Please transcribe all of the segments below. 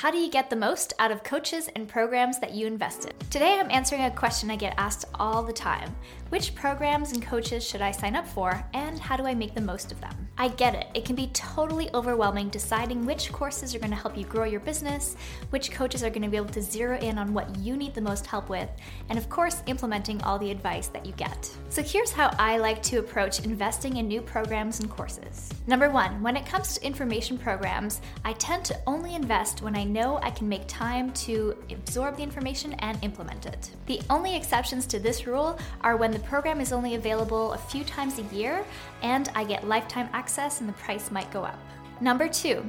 How do you get the most out of coaches and programs that you invest in? Today I'm answering a question I get asked all the time Which programs and coaches should I sign up for, and how do I make the most of them? I get it, it can be totally overwhelming deciding which courses are going to help you grow your business, which coaches are going to be able to zero in on what you need the most help with, and of course, implementing all the advice that you get. So here's how I like to approach investing in new programs and courses. Number one, when it comes to information programs, I tend to only invest when I know I can make time to absorb the information and implement it. The only exceptions to this rule are when the program is only available a few times a year and I get lifetime access and the price might go up. Number two,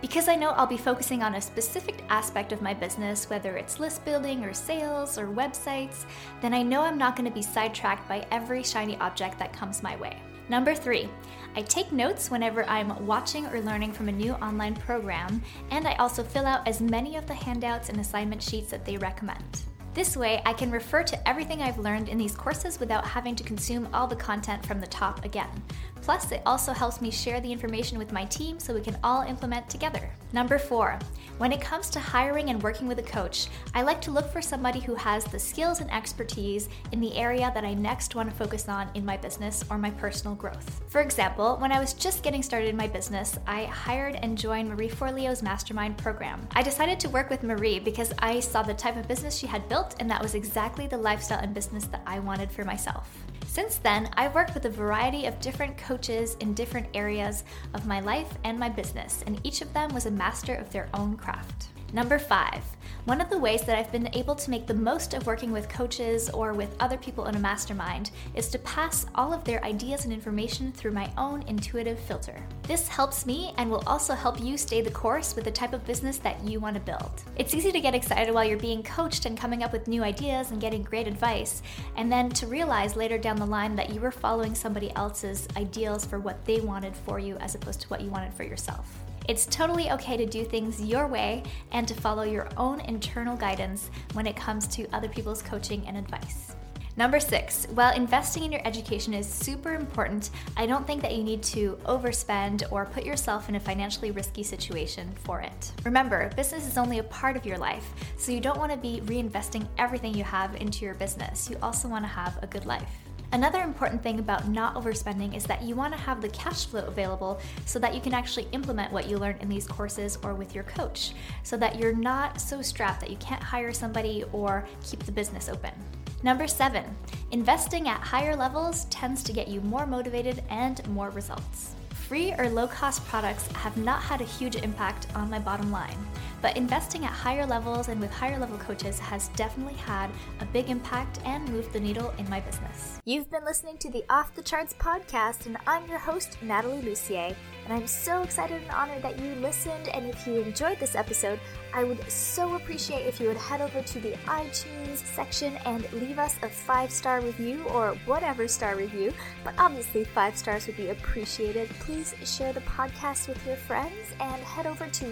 because I know I'll be focusing on a specific aspect of my business, whether it's list building or sales or websites, then I know I'm not going to be sidetracked by every shiny object that comes my way. Number three, I take notes whenever I'm watching or learning from a new online program, and I also fill out as many of the handouts and assignment sheets that they recommend. This way, I can refer to everything I've learned in these courses without having to consume all the content from the top again. Plus, it also helps me share the information with my team so we can all implement together. Number four, when it comes to hiring and working with a coach, I like to look for somebody who has the skills and expertise in the area that I next want to focus on in my business or my personal growth. For example, when I was just getting started in my business, I hired and joined Marie Forleo's mastermind program. I decided to work with Marie because I saw the type of business she had built, and that was exactly the lifestyle and business that I wanted for myself. Since then, I've worked with a variety of different coaches in different areas of my life and my business, and each of them was a master of their own craft. Number five, one of the ways that I've been able to make the most of working with coaches or with other people in a mastermind is to pass all of their ideas and information through my own intuitive filter. This helps me and will also help you stay the course with the type of business that you want to build. It's easy to get excited while you're being coached and coming up with new ideas and getting great advice, and then to realize later down the line that you were following somebody else's ideals for what they wanted for you as opposed to what you wanted for yourself. It's totally okay to do things your way and to follow your own internal guidance when it comes to other people's coaching and advice. Number six, while investing in your education is super important, I don't think that you need to overspend or put yourself in a financially risky situation for it. Remember, business is only a part of your life, so you don't want to be reinvesting everything you have into your business. You also want to have a good life. Another important thing about not overspending is that you want to have the cash flow available so that you can actually implement what you learn in these courses or with your coach, so that you're not so strapped that you can't hire somebody or keep the business open. Number seven, investing at higher levels tends to get you more motivated and more results. Free or low cost products have not had a huge impact on my bottom line, but investing at higher levels and with higher level coaches has definitely had a big impact and moved the needle in my business. You've been listening to the Off the Charts podcast, and I'm your host, Natalie Lussier. And I'm so excited and honored that you listened. And if you enjoyed this episode, I would so appreciate if you would head over to the iTunes section and leave us a five star review or whatever star review. But obviously, five stars would be appreciated. Please share the podcast with your friends and head over to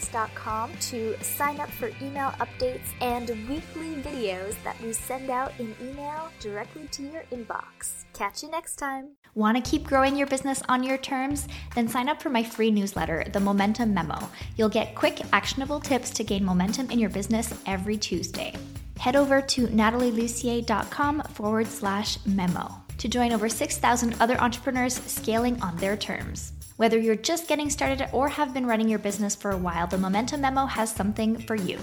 to sign up for email updates and weekly videos that we send out in email directly to your inbox. Catch you next time. Want to keep growing your business on your terms? Then sign up for my free newsletter, The Momentum Memo. You'll get quick, actionable tips to gain momentum in your business every Tuesday. Head over to natalielussier.com forward slash memo to join over 6,000 other entrepreneurs scaling on their terms. Whether you're just getting started or have been running your business for a while, the Momentum Memo has something for you.